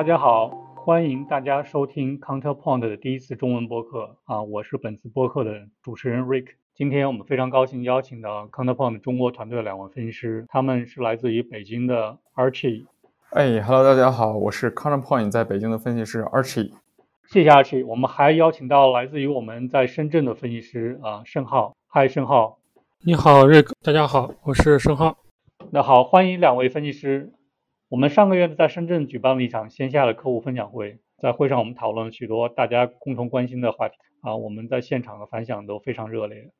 大家好，欢迎大家收听 Counterpoint 的第一次中文播客啊，我是本次播客的主持人 Rick。今天我们非常高兴邀请到 Counterpoint 中国团队的两位分析师，他们是来自于北京的 Archie。哎，Hello，大家好，我是 Counterpoint 在北京的分析师 Archie。谢谢 Archie。我们还邀请到来自于我们在深圳的分析师啊，盛浩。嗨，盛浩。你好，Rick。大家好，我是盛浩。那好，欢迎两位分析师。我们上个月在深圳举办了一场线下的客户分享会，在会上我们讨论了许多大家共同关心的话题啊，我们在现场的反响都非常热烈。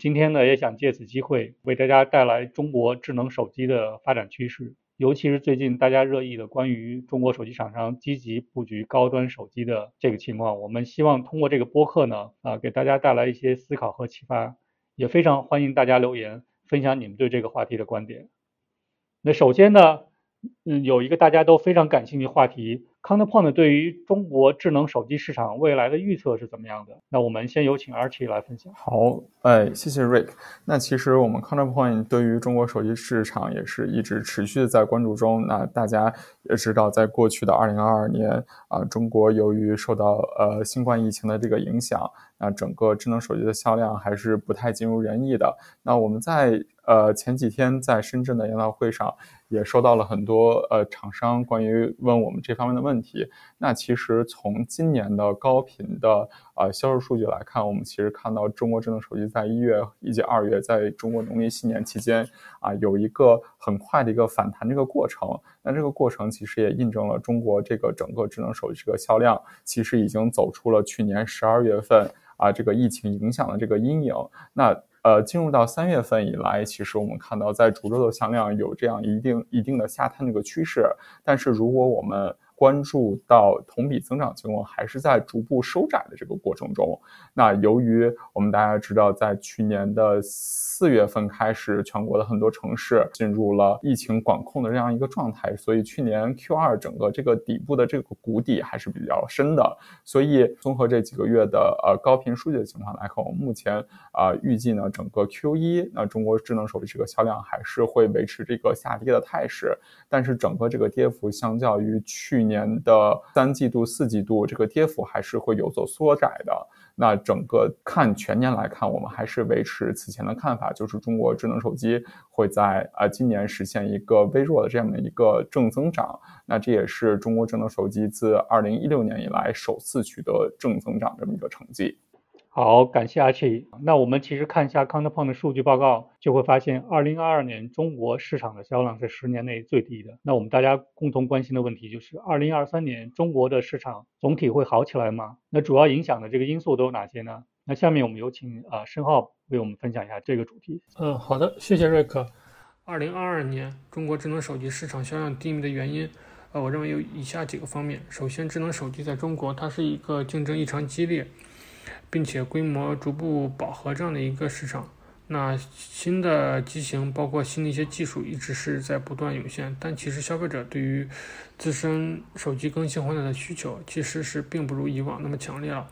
今天呢，也想借此机会为大家带来中国智能手机的发展趋势，尤其是最近大家热议的关于中国手机厂商积极布局高端手机的这个情况。我们希望通过这个播客呢，啊，给大家带来一些思考和启发，也非常欢迎大家留言分享你们对这个话题的观点。那首先呢，嗯，有一个大家都非常感兴趣的话题。Counterpoint 对于中国智能手机市场未来的预测是怎么样的？那我们先有请 Archie 来分享。好，哎，谢谢 Rick。那其实我们 Counterpoint 对于中国手机市场也是一直持续在关注中。那大家也知道，在过去的2022年啊，中国由于受到呃新冠疫情的这个影响，那整个智能手机的销量还是不太尽如人意的。那我们在呃前几天在深圳的研讨会上。也收到了很多呃厂商关于问我们这方面的问题。那其实从今年的高频的啊销售数据来看，我们其实看到中国智能手机在一月以及二月，在中国农历新年期间啊有一个很快的一个反弹这个过程。那这个过程其实也印证了中国这个整个智能手机这个销量其实已经走出了去年十二月份啊这个疫情影响的这个阴影。那呃，进入到三月份以来，其实我们看到在株洲的销量有这样一定一定的下探的一个趋势，但是如果我们关注到同比增长情况，还是在逐步收窄的这个过程中。那由于我们大家知道，在去年的四月份开始，全国的很多城市进入了疫情管控的这样一个状态，所以去年 Q 二整个这个底部的这个谷底还是比较深的。所以综合这几个月的呃高频数据的情况来看，我们目前啊预计呢，整个 Q 一那中国智能手机这个销量还是会维持这个下跌的态势，但是整个这个跌幅相较于去年年的三季度、四季度，这个跌幅还是会有所缩窄的。那整个看全年来看，我们还是维持此前的看法，就是中国智能手机会在啊今年实现一个微弱的这样的一个正增长。那这也是中国智能手机自二零一六年以来首次取得正增长这么一个成绩。好，感谢阿奇。那我们其实看一下 Counterpoint 的数据报告，就会发现，二零二二年中国市场的销量是十年内最低的。那我们大家共同关心的问题就是，二零二三年中国的市场总体会好起来吗？那主要影响的这个因素都有哪些呢？那下面我们有请啊申浩为我们分享一下这个主题。嗯，好的，谢谢瑞克。二零二二年中国智能手机市场销量低迷的原因，呃，我认为有以下几个方面。首先，智能手机在中国它是一个竞争异常激烈。并且规模逐步饱和这样的一个市场，那新的机型包括新的一些技术一直是在不断涌现，但其实消费者对于自身手机更新换代的需求其实是并不如以往那么强烈了。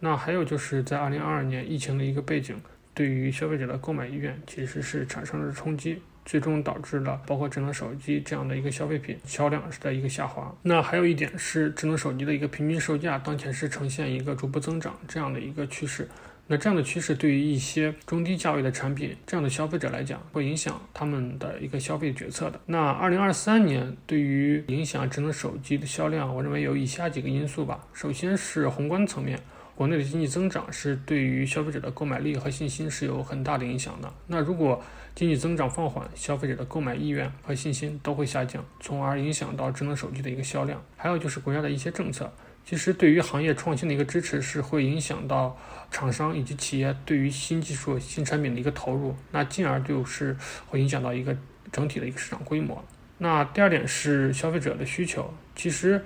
那还有就是在二零二二年疫情的一个背景，对于消费者的购买意愿其实是产生了冲击。最终导致了包括智能手机这样的一个消费品销量的一个下滑。那还有一点是，智能手机的一个平均售价当前是呈现一个逐步增长这样的一个趋势。那这样的趋势对于一些中低价位的产品这样的消费者来讲，会影响他们的一个消费决策的。那二零二三年对于影响智能手机的销量，我认为有以下几个因素吧。首先是宏观层面。国内的经济增长是对于消费者的购买力和信心是有很大的影响的。那如果经济增长放缓，消费者的购买意愿和信心都会下降，从而影响到智能手机的一个销量。还有就是国家的一些政策，其实对于行业创新的一个支持是会影响到厂商以及企业对于新技术、新产品的一个投入，那进而就是会影响到一个整体的一个市场规模。那第二点是消费者的需求，其实。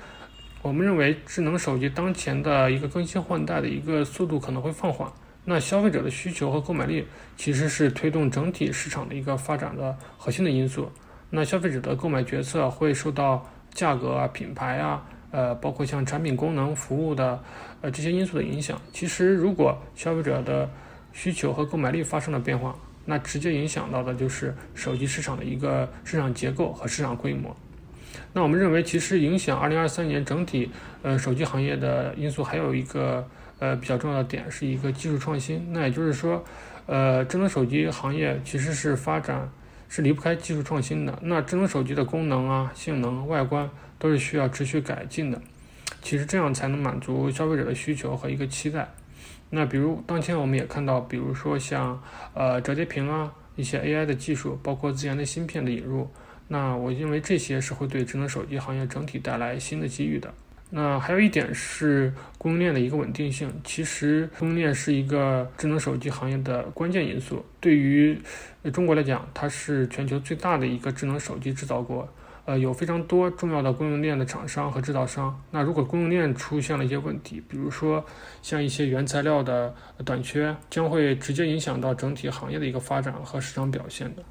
我们认为智能手机当前的一个更新换代的一个速度可能会放缓，那消费者的需求和购买力其实是推动整体市场的一个发展的核心的因素。那消费者的购买决策会受到价格啊、品牌啊，呃，包括像产品功能、服务的呃这些因素的影响。其实，如果消费者的需求和购买力发生了变化，那直接影响到的就是手机市场的一个市场结构和市场规模。那我们认为，其实影响二零二三年整体呃手机行业的因素还有一个呃比较重要的点，是一个技术创新。那也就是说，呃，智能手机行业其实是发展是离不开技术创新的。那智能手机的功能啊、性能、外观都是需要持续改进的。其实这样才能满足消费者的需求和一个期待。那比如当前我们也看到，比如说像呃折叠屏啊，一些 AI 的技术，包括自研的芯片的引入。那我认为这些是会对智能手机行业整体带来新的机遇的。那还有一点是供应链的一个稳定性。其实供应链是一个智能手机行业的关键因素。对于中国来讲，它是全球最大的一个智能手机制造国。呃，有非常多重要的供应链的厂商和制造商。那如果供应链出现了一些问题，比如说像一些原材料的短缺，将会直接影响到整体行业的一个发展和市场表现的。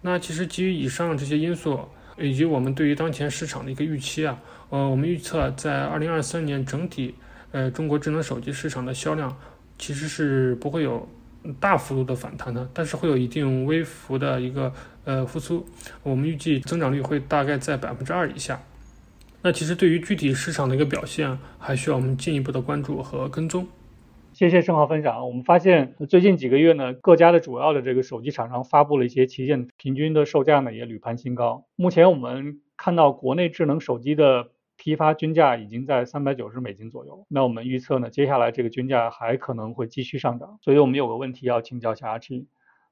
那其实基于以上这些因素，以及我们对于当前市场的一个预期啊，呃，我们预测在二零二三年整体，呃，中国智能手机市场的销量其实是不会有大幅度的反弹的，但是会有一定微幅的一个呃复苏。我们预计增长率会大概在百分之二以下。那其实对于具体市场的一个表现，还需要我们进一步的关注和跟踪。谢谢盛浩分享。我们发现最近几个月呢，各家的主要的这个手机厂商发布了一些旗舰，平均的售价呢也屡攀新高。目前我们看到国内智能手机的批发均价已经在三百九十美金左右。那我们预测呢，接下来这个均价还可能会继续上涨。所以我们有个问题要请教一下阿七。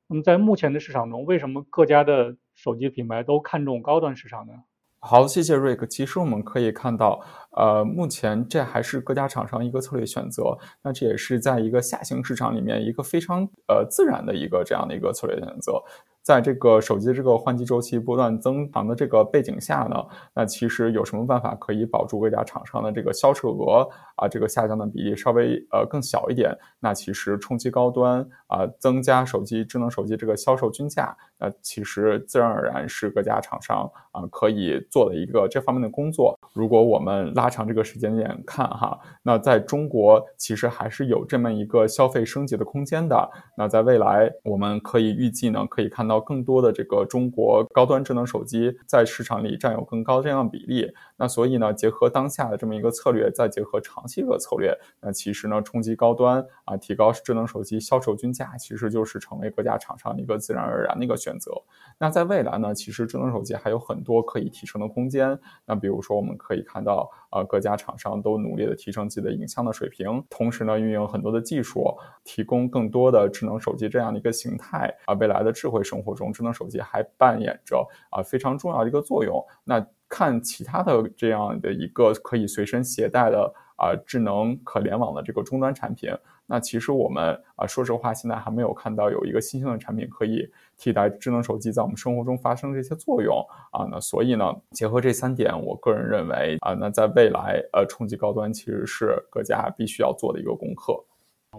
那么在目前的市场中，为什么各家的手机品牌都看重高端市场呢？好，谢谢瑞克。其实我们可以看到，呃，目前这还是各家厂商一个策略选择。那这也是在一个下行市场里面一个非常呃自然的一个这样的一个策略选择。在这个手机这个换机周期不断增长的这个背景下呢，那其实有什么办法可以保住各家厂商的这个销售额啊？这个下降的比例稍微呃更小一点？那其实冲击高端啊，增加手机智能手机这个销售均价，那其实自然而然是各家厂商啊可以做的一个这方面的工作。如果我们拉长这个时间点看哈，那在中国其实还是有这么一个消费升级的空间的。那在未来，我们可以预计呢，可以看到。更多的这个中国高端智能手机在市场里占有更高这样的比例，那所以呢，结合当下的这么一个策略，再结合长期的策略，那其实呢，冲击高端啊，提高智能手机销售均价，其实就是成为各家厂商一个自然而然的一个选择。那在未来呢，其实智能手机还有很多可以提升的空间。那比如说，我们可以看到啊，各家厂商都努力的提升自己的影像的水平，同时呢，运用很多的技术，提供更多的智能手机这样的一个形态啊，未来的智慧生活。中智能手机还扮演着啊非常重要的一个作用。那看其他的这样的一个可以随身携带的啊智能可联网的这个终端产品，那其实我们啊说实话现在还没有看到有一个新兴的产品可以替代智能手机在我们生活中发生这些作用啊。那所以呢，结合这三点，我个人认为啊，那在未来呃冲击高端其实是各家必须要做的一个功课。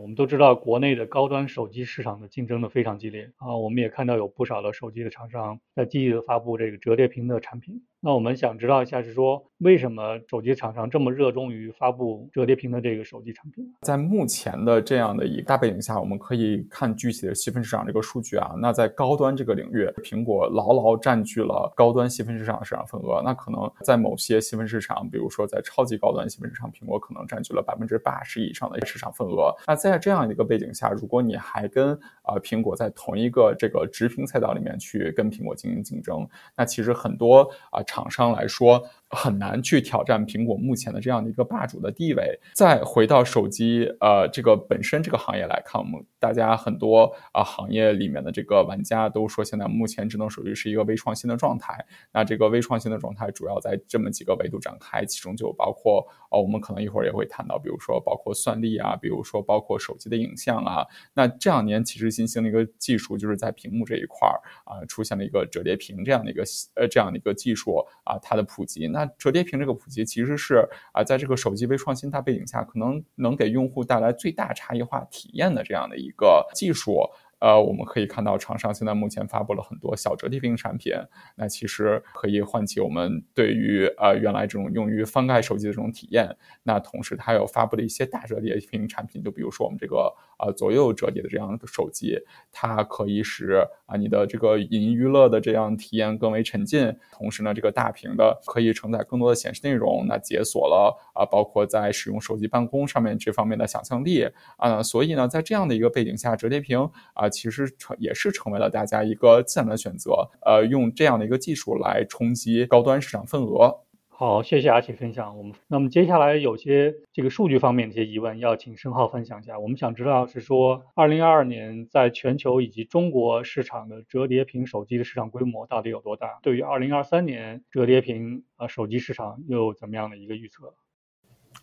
我们都知道，国内的高端手机市场的竞争的非常激烈啊，我们也看到有不少的手机的厂商在积极的发布这个折叠屏的产品。那我们想知道一下，是说为什么手机厂商这么热衷于发布折叠屏的这个手机产品？在目前的这样的一个大背景下，我们可以看具体的细分市场这个数据啊。那在高端这个领域，苹果牢牢占据了高端细分市场的市场份额。那可能在某些细分市场，比如说在超级高端细分市场，苹果可能占据了百分之八十以上的市场份额。那在这样一个背景下，如果你还跟啊苹果在同一个这个直屏赛道里面去跟苹果进行竞争，那其实很多啊。厂商来说很难去挑战苹果目前的这样的一个霸主的地位。再回到手机呃这个本身这个行业来看，我们大家很多啊行业里面的这个玩家都说，现在目前智能手机是一个微创新的状态。那这个微创新的状态主要在这么几个维度展开，其中就包括呃，我们可能一会儿也会谈到，比如说包括算力啊，比如说包括手机的影像啊。那这两年其实新兴的一个技术就是在屏幕这一块儿啊出现了一个折叠屏这样的一个呃这样的一个技术。啊，它的普及，那那折叠屏这个普及其实是啊，在这个手机微创新大背景下，可能能给用户带来最大差异化体验的这样的一个技术。呃，我们可以看到厂商现在目前发布了很多小折叠屏产品，那其实可以唤起我们对于呃原来这种用于翻盖手机的这种体验。那同时，它有发布了一些大折叠屏产品，就比如说我们这个呃左右折叠的这样的手机，它可以使啊你的这个影音娱乐的这样体验更为沉浸。同时呢，这个大屏的可以承载更多的显示内容，那解锁了啊包括在使用手机办公上面这方面的想象力啊。所以呢，在这样的一个背景下，折叠屏啊其实成也是成为了大家一个自然的选择。呃，用这样的一个技术来冲击高端市场份额。好，谢谢阿奇分享。我们那么接下来有些这个数据方面的一些疑问，要请申浩分享一下。我们想知道是说，二零二二年在全球以及中国市场的折叠屏手机的市场规模到底有多大？对于二零二三年折叠屏啊手机市场又怎么样的一个预测？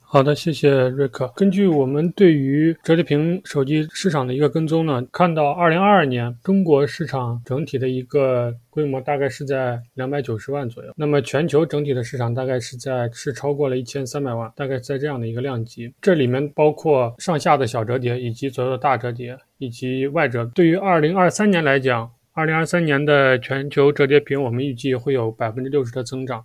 好的，谢谢瑞克。根据我们对于折叠屏手机市场的一个跟踪呢，看到二零二二年中国市场整体的一个规模大概是在两百九十万左右。那么全球整体的市场大概是在是超过了一千三百万，大概在这样的一个量级。这里面包括上下的小折叠，以及左右的大折叠，以及外折。对于二零二三年来讲，二零二三年的全球折叠屏，我们预计会有百分之六十的增长。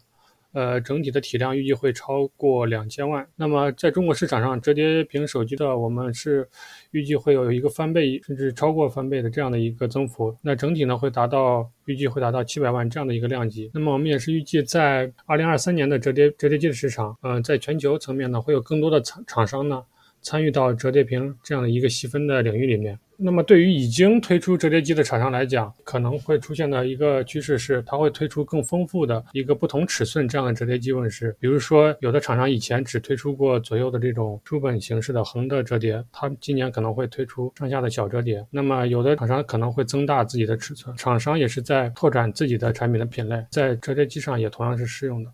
呃，整体的体量预计会超过两千万。那么，在中国市场上，折叠屏手机的我们是预计会有一个翻倍，甚至超过翻倍的这样的一个增幅。那整体呢，会达到预计会达到七百万这样的一个量级。那么，我们也是预计在二零二三年的折叠折叠机的市场，呃，在全球层面呢，会有更多的厂厂商呢。参与到折叠屏这样的一个细分的领域里面，那么对于已经推出折叠机的厂商来讲，可能会出现的一个趋势是，它会推出更丰富的一个不同尺寸这样的折叠机问世。比如说，有的厂商以前只推出过左右的这种书本形式的横的折叠，它今年可能会推出上下的小折叠。那么有的厂商可能会增大自己的尺寸，厂商也是在拓展自己的产品的品类，在折叠机上也同样是适用的。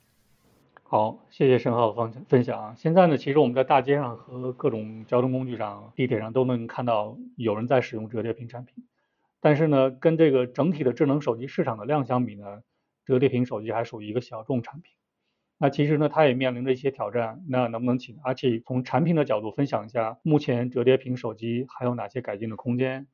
好，谢谢申浩的分享分享啊。现在呢，其实我们在大街上和各种交通工具上、地铁上都能看到有人在使用折叠屏产品。但是呢，跟这个整体的智能手机市场的量相比呢，折叠屏手机还属于一个小众产品。那其实呢，它也面临着一些挑战。那能不能请阿奇从产品的角度分享一下，目前折叠屏手机还有哪些改进的空间？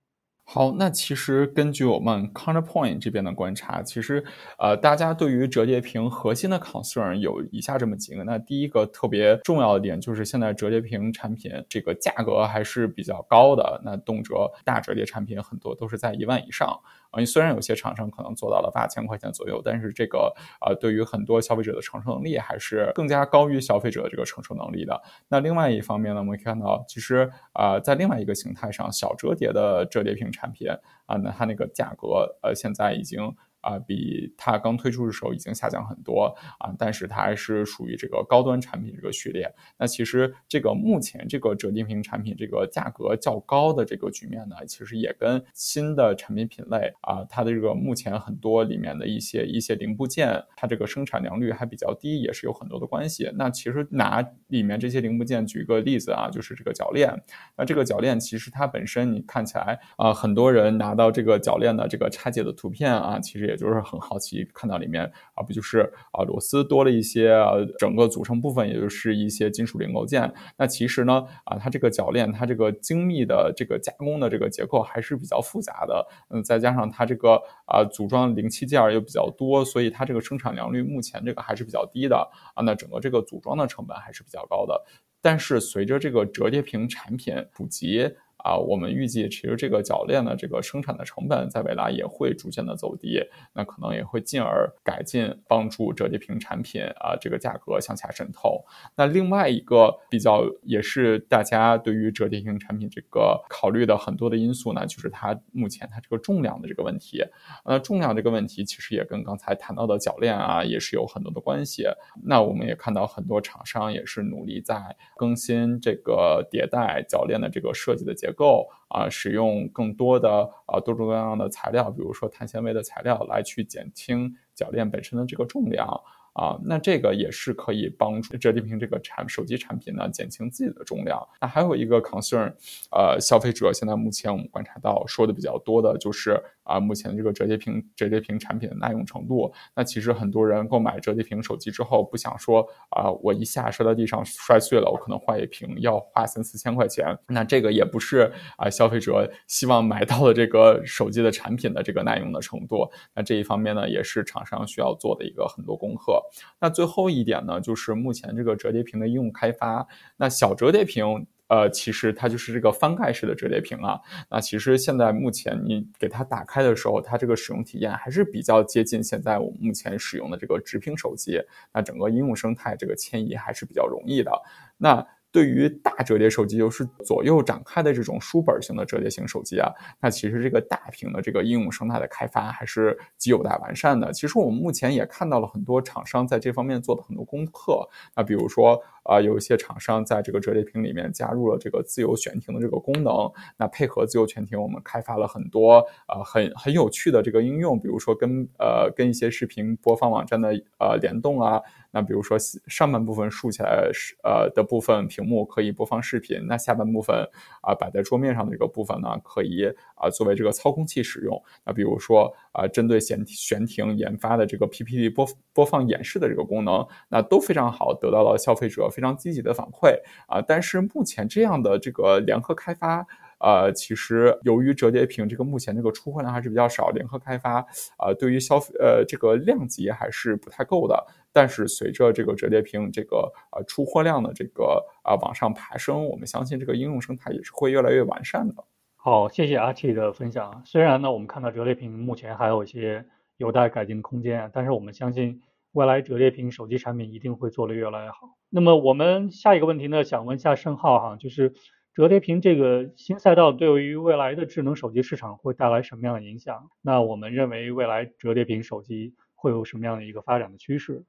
好，那其实根据我们 Counterpoint 这边的观察，其实呃，大家对于折叠屏核心的 concern 有以下这么几个。那第一个特别重要的点就是，现在折叠屏产品这个价格还是比较高的，那动辄大折叠产品很多都是在一万以上。啊，虽然有些厂商可能做到了八千块钱左右，但是这个啊，对于很多消费者的承受能力还是更加高于消费者的这个承受能力的。那另外一方面呢，我们可以看到，其实啊，在另外一个形态上，小折叠的折叠屏产品啊，那它那个价格呃，现在已经。啊，比它刚推出的时候已经下降很多啊，但是它还是属于这个高端产品这个序列。那其实这个目前这个折叠屏产品这个价格较高的这个局面呢，其实也跟新的产品品类啊，它的这个目前很多里面的一些一些零部件，它这个生产良率还比较低，也是有很多的关系。那其实拿里面这些零部件举一个例子啊，就是这个铰链。那这个铰链其实它本身你看起来啊，很多人拿到这个铰链的这个拆解的图片啊，其实也也。就是很好奇，看到里面啊，不就是啊螺丝多了一些，整个组成部分也就是一些金属零构件。那其实呢，啊，它这个铰链，它这个精密的这个加工的这个结构还是比较复杂的。嗯，再加上它这个啊组装零器件又比较多，所以它这个生产良率目前这个还是比较低的啊。那整个这个组装的成本还是比较高的。但是随着这个折叠屏产品普及，啊，我们预计其实这个铰链的这个生产的成本在未来也会逐渐的走低，那可能也会进而改进，帮助折叠屏产品啊这个价格向下渗透。那另外一个比较也是大家对于折叠屏产品这个考虑的很多的因素呢，就是它目前它这个重量的这个问题。那重量这个问题其实也跟刚才谈到的铰链啊也是有很多的关系。那我们也看到很多厂商也是努力在更新这个迭代铰链的这个设计的结。构啊，使用更多的啊多种多样的材料，比如说碳纤维的材料，来去减轻铰链本身的这个重量啊，那这个也是可以帮助折叠屏这个产手机产品呢减轻自己的重量。那还有一个 concern，呃，消费者现在目前我们观察到说的比较多的就是啊，目前这个折叠屏折叠屏产品的耐用程度。那其实很多人购买折叠屏手机之后，不想说啊，我一下摔到地上摔碎了，我可能换一屏要花三四千块钱。那这个也不是啊，消费者希望买到的这个手机的产品的这个耐用的程度。那这一方面呢，也是厂商需要做的一个很多功课。那最后一点呢，就是目前这个折叠屏的应用开发，那小折叠屏。呃，其实它就是这个翻盖式的折叠屏啊。那其实现在目前你给它打开的时候，它这个使用体验还是比较接近现在我们目前使用的这个直屏手机。那整个应用生态这个迁移还是比较容易的。那。对于大折叠手机，又是左右展开的这种书本型的折叠型手机啊，那其实这个大屏的这个应用生态的开发还是极有待完善的。其实我们目前也看到了很多厂商在这方面做的很多功课。那比如说，啊，有一些厂商在这个折叠屏里面加入了这个自由悬停的这个功能。那配合自由悬停，我们开发了很多呃很很有趣的这个应用，比如说跟呃跟一些视频播放网站的呃联动啊。那比如说上半部分竖起来是呃的部分屏幕可以播放视频，那下半部分啊摆在桌面上的这个部分呢，可以啊作为这个操控器使用。那比如说啊针对悬悬停研发的这个 PPT 播播放演示的这个功能，那都非常好，得到了消费者非常积极的反馈啊。但是目前这样的这个联合开发。呃，其实由于折叠屏这个目前这个出货量还是比较少，联合开发啊，对于消费呃这个量级还是不太够的。但是随着这个折叠屏这个呃出货量的这个啊往上爬升，我们相信这个应用生态也是会越来越完善的。好，谢谢阿 T 的分享。虽然呢，我们看到折叠屏目前还有一些有待改进的空间，但是我们相信未来折叠屏手机产品一定会做得越来越好。那么我们下一个问题呢，想问一下盛浩哈，就是。折叠屏这个新赛道对于未来的智能手机市场会带来什么样的影响？那我们认为未来折叠屏手机会有什么样的一个发展的趋势？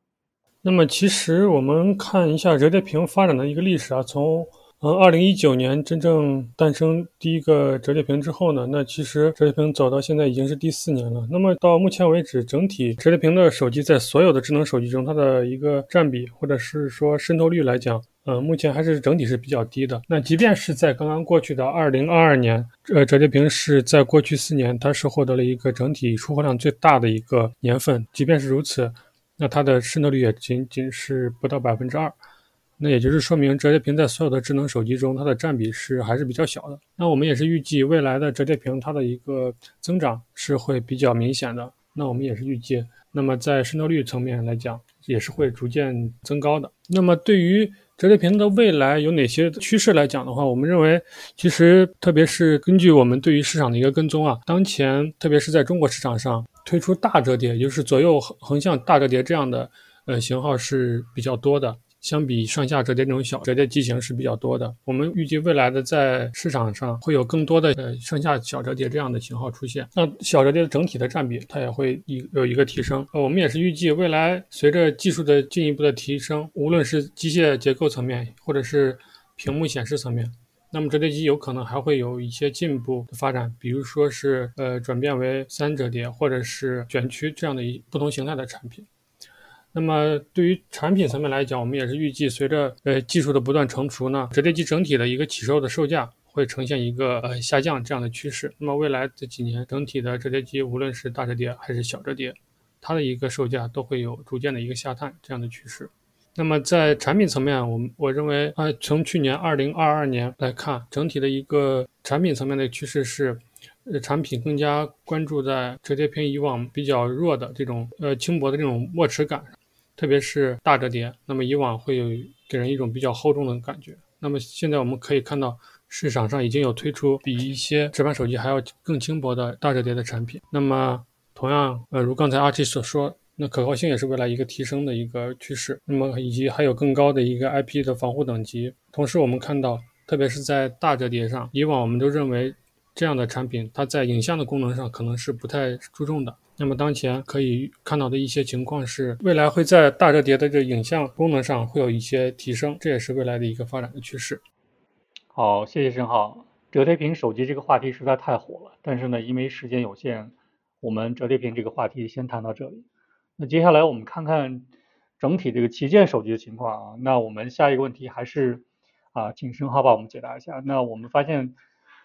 那么其实我们看一下折叠屏发展的一个历史啊，从嗯二零一九年真正诞生第一个折叠屏之后呢，那其实折叠屏走到现在已经是第四年了。那么到目前为止，整体折叠屏的手机在所有的智能手机中，它的一个占比或者是说渗透率来讲。嗯，目前还是整体是比较低的。那即便是在刚刚过去的二零二二年，呃，折叠屏是在过去四年，它是获得了一个整体出货量最大的一个年份。即便是如此，那它的渗透率也仅仅是不到百分之二。那也就是说明，折叠屏在所有的智能手机中，它的占比是还是比较小的。那我们也是预计未来的折叠屏它的一个增长是会比较明显的。那我们也是预计，那么在渗透率层面来讲，也是会逐渐增高的。那么对于折叠屏的未来有哪些趋势来讲的话，我们认为，其实特别是根据我们对于市场的一个跟踪啊，当前特别是在中国市场上推出大折叠，也就是左右横横向大折叠这样的呃型号是比较多的。相比上下折叠这种小折叠机型是比较多的，我们预计未来的在市场上会有更多的呃上下小折叠这样的型号出现，那小折叠的整体的占比它也会一有一个提升。呃，我们也是预计未来随着技术的进一步的提升，无论是机械结构层面或者是屏幕显示层面，那么折叠机有可能还会有一些进步的发展，比如说是呃转变为三折叠或者是卷曲这样的一不同形态的产品。那么对于产品层面来讲，我们也是预计随着呃技术的不断成熟呢，折叠机整体的一个起售的售价会呈现一个呃下降这样的趋势。那么未来这几年，整体的折叠机无论是大折叠还是小折叠，它的一个售价都会有逐渐的一个下探这样的趋势。那么在产品层面，我们我认为啊，从去年二零二二年来看，整体的一个产品层面的趋势是，呃，产品更加关注在折叠屏以往比较弱的这种呃轻薄的这种握持感。特别是大折叠，那么以往会有给人一种比较厚重的感觉。那么现在我们可以看到，市场上已经有推出比一些直板手机还要更轻薄的大折叠的产品。那么同样，呃，如刚才阿 T 所说，那可靠性也是未来一个提升的一个趋势。那么以及还有更高的一个 IP 的防护等级。同时，我们看到，特别是在大折叠上，以往我们都认为这样的产品它在影像的功能上可能是不太注重的。那么当前可以看到的一些情况是，未来会在大折叠的这影像功能上会有一些提升，这也是未来的一个发展的趋势。好，谢谢申浩。折叠屏手机这个话题实在太火了，但是呢，因为时间有限，我们折叠屏这个话题先谈到这里。那接下来我们看看整体这个旗舰手机的情况啊。那我们下一个问题还是啊，请申浩帮我们解答一下。那我们发现，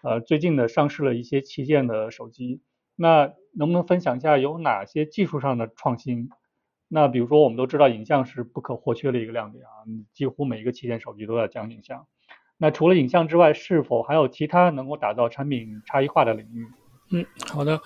呃，最近呢上市了一些旗舰的手机。那能不能分享一下有哪些技术上的创新？那比如说我们都知道影像是不可或缺的一个亮点啊，几乎每一个旗舰手机都在讲影像。那除了影像之外，是否还有其他能够打造产品差异化的领域？嗯，好的，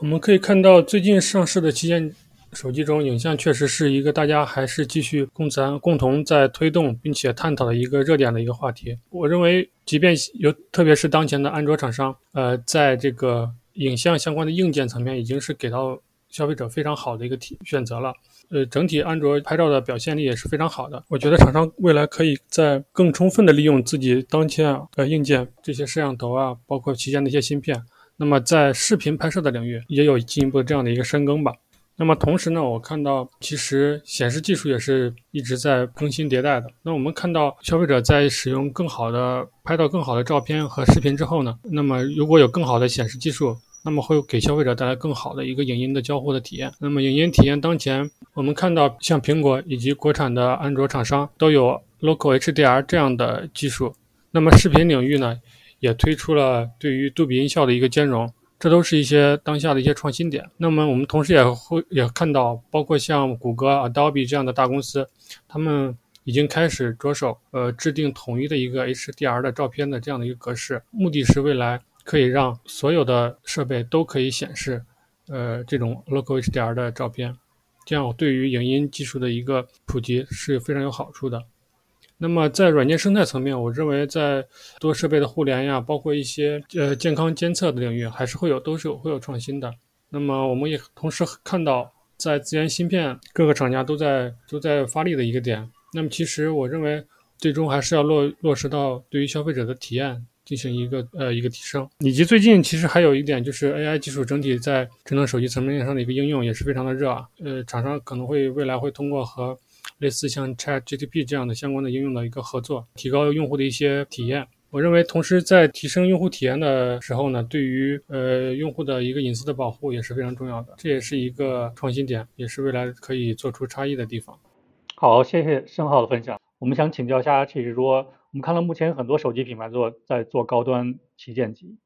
我们可以看到最近上市的旗舰手机中，影像确实是一个大家还是继续共咱共同在推动并且探讨的一个热点的一个话题。我认为，即便有特别是当前的安卓厂商，呃，在这个影像相关的硬件层面，已经是给到消费者非常好的一个体选择了。呃，整体安卓拍照的表现力也是非常好的。我觉得厂商未来可以在更充分的利用自己当前的硬件这些摄像头啊，包括旗舰的一些芯片。那么在视频拍摄的领域也有进一步这样的一个深耕吧。那么同时呢，我看到其实显示技术也是一直在更新迭代的。那我们看到消费者在使用更好的拍到更好的照片和视频之后呢，那么如果有更好的显示技术。那么会给消费者带来更好的一个影音的交互的体验。那么影音体验当前，我们看到像苹果以及国产的安卓厂商都有 Local HDR 这样的技术。那么视频领域呢，也推出了对于杜比音效的一个兼容，这都是一些当下的一些创新点。那么我们同时也会也看到，包括像谷歌、Adobe 这样的大公司，他们已经开始着手呃制定统一的一个 HDR 的照片的这样的一个格式，目的是未来。可以让所有的设备都可以显示，呃，这种 local HDR 的照片，这样对于影音技术的一个普及是非常有好处的。那么在软件生态层面，我认为在多设备的互联呀，包括一些呃健康监测的领域，还是会有都是有会有创新的。那么我们也同时看到，在自研芯片各个厂家都在都在发力的一个点。那么其实我认为，最终还是要落落实到对于消费者的体验。进行一个呃一个提升，以及最近其实还有一点就是 AI 技术整体在智能手机层面上的一个应用也是非常的热啊。呃，厂商可能会未来会通过和类似像 Chat GTP 这样的相关的应用的一个合作，提高用户的一些体验。我认为，同时在提升用户体验的时候呢，对于呃用户的一个隐私的保护也是非常重要的。这也是一个创新点，也是未来可以做出差异的地方。好，谢谢申浩的分享。我们想请教一下，其实说。我们看到目前很多手机品牌做在做高端旗舰机，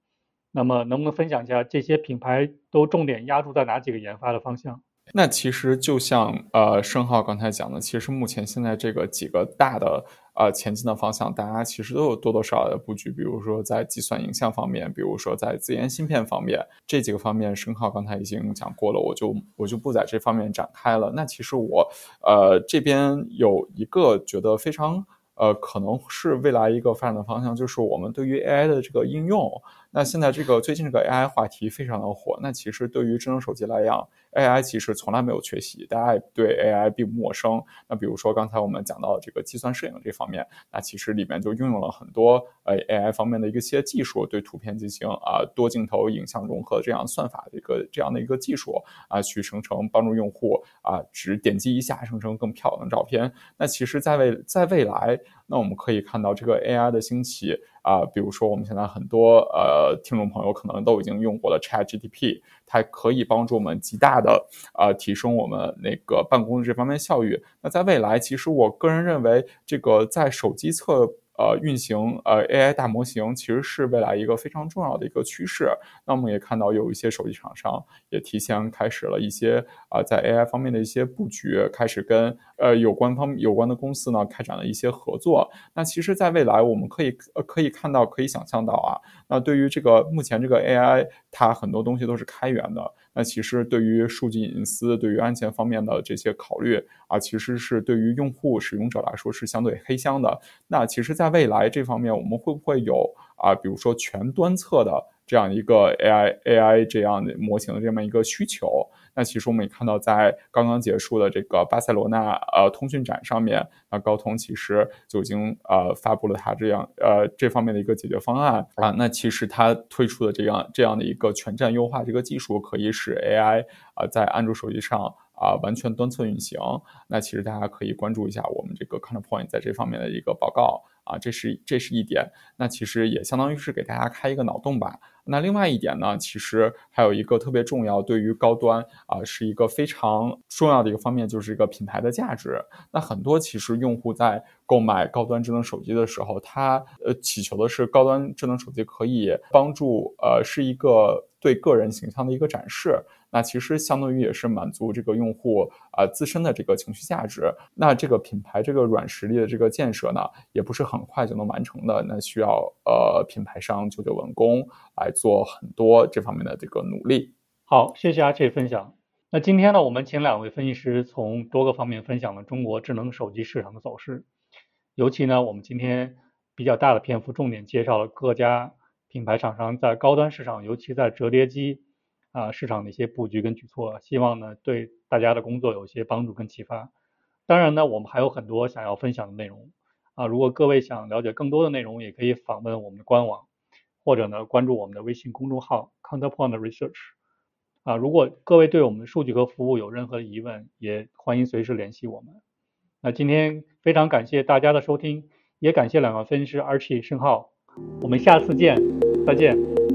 那么能不能分享一下这些品牌都重点压注在哪几个研发的方向？那其实就像呃申浩刚才讲的，其实目前现在这个几个大的呃前进的方向，大家其实都有多多少少的布局。比如说在计算影像方面，比如说在自研芯片方面，这几个方面申浩刚才已经讲过了，我就我就不在这方面展开了。那其实我呃这边有一个觉得非常。呃，可能是未来一个发展的方向，就是我们对于 AI 的这个应用。那现在这个最近这个 AI 话题非常的火，那其实对于智能手机来讲，AI 其实从来没有缺席，大家也对 AI 并不陌生。那比如说刚才我们讲到这个计算摄影这方面，那其实里面就运用了很多呃 AI 方面的一些技术，对图片进行啊多镜头影像融合这样算法的一个这样的一个技术啊，去生成帮助用户啊只点击一下生成更漂亮的照片。那其实，在未在未来，那我们可以看到这个 AI 的兴起。啊，比如说我们现在很多呃听众朋友可能都已经用过了 ChatGPT，它可以帮助我们极大的呃提升我们那个办公这方面效率。那在未来，其实我个人认为，这个在手机侧。呃，运行呃 AI 大模型其实是未来一个非常重要的一个趋势。那我们也看到有一些手机厂商也提前开始了一些啊，在 AI 方面的一些布局，开始跟呃有关方有关的公司呢开展了一些合作。那其实，在未来我们可以呃可以看到，可以想象到啊，那对于这个目前这个 AI，它很多东西都是开源的。那其实对于数据隐私、对于安全方面的这些考虑啊，其实是对于用户使用者来说是相对黑箱的。那其实，在未来这方面，我们会不会有啊，比如说全端侧的这样一个 AI AI 这样的模型的这么一个需求？那其实我们也看到，在刚刚结束的这个巴塞罗那呃通讯展上面，那高通其实就已经呃发布了它这样呃这方面的一个解决方案啊。那其实它推出的这样这样的一个全站优化这个技术，可以使 AI 啊在安卓手机上啊完全端侧运行。那其实大家可以关注一下我们这个 Counterpoint 在这方面的一个报告啊，这是这是一点。那其实也相当于是给大家开一个脑洞吧。那另外一点呢，其实还有一个特别重要，对于高端啊，是一个非常重要的一个方面，就是一个品牌的价值。那很多其实用户在购买高端智能手机的时候，他呃祈求的是高端智能手机可以帮助呃是一个。对个人形象的一个展示。那其实相当于也是满足这个用户啊自身的这个情绪价值。那这个品牌这个软实力的这个建设呢，也不是很快就能完成的。那需要呃品牌商久久稳功来做很多这方面的这个努力。好，谢谢阿切分享。那今天呢，我们请两位分析师从多个方面分享了中国智能手机市场的走势。尤其呢，我们今天比较大的篇幅重点介绍了各家品牌厂商在高端市场，尤其在折叠机啊市场的一些布局跟举措，希望呢对大家的工作有一些帮助跟启发。当然呢，我们还有很多想要分享的内容啊，如果各位想了解更多的内容，也可以访问我们的官网，或者呢关注我们的微信公众号 Counterpoint Research 啊。如果各位对我们的数据和服务有任何疑问，也欢迎随时联系我们。那今天非常感谢大家的收听，也感谢两位分析师 Archie 申浩，我们下次见，再见。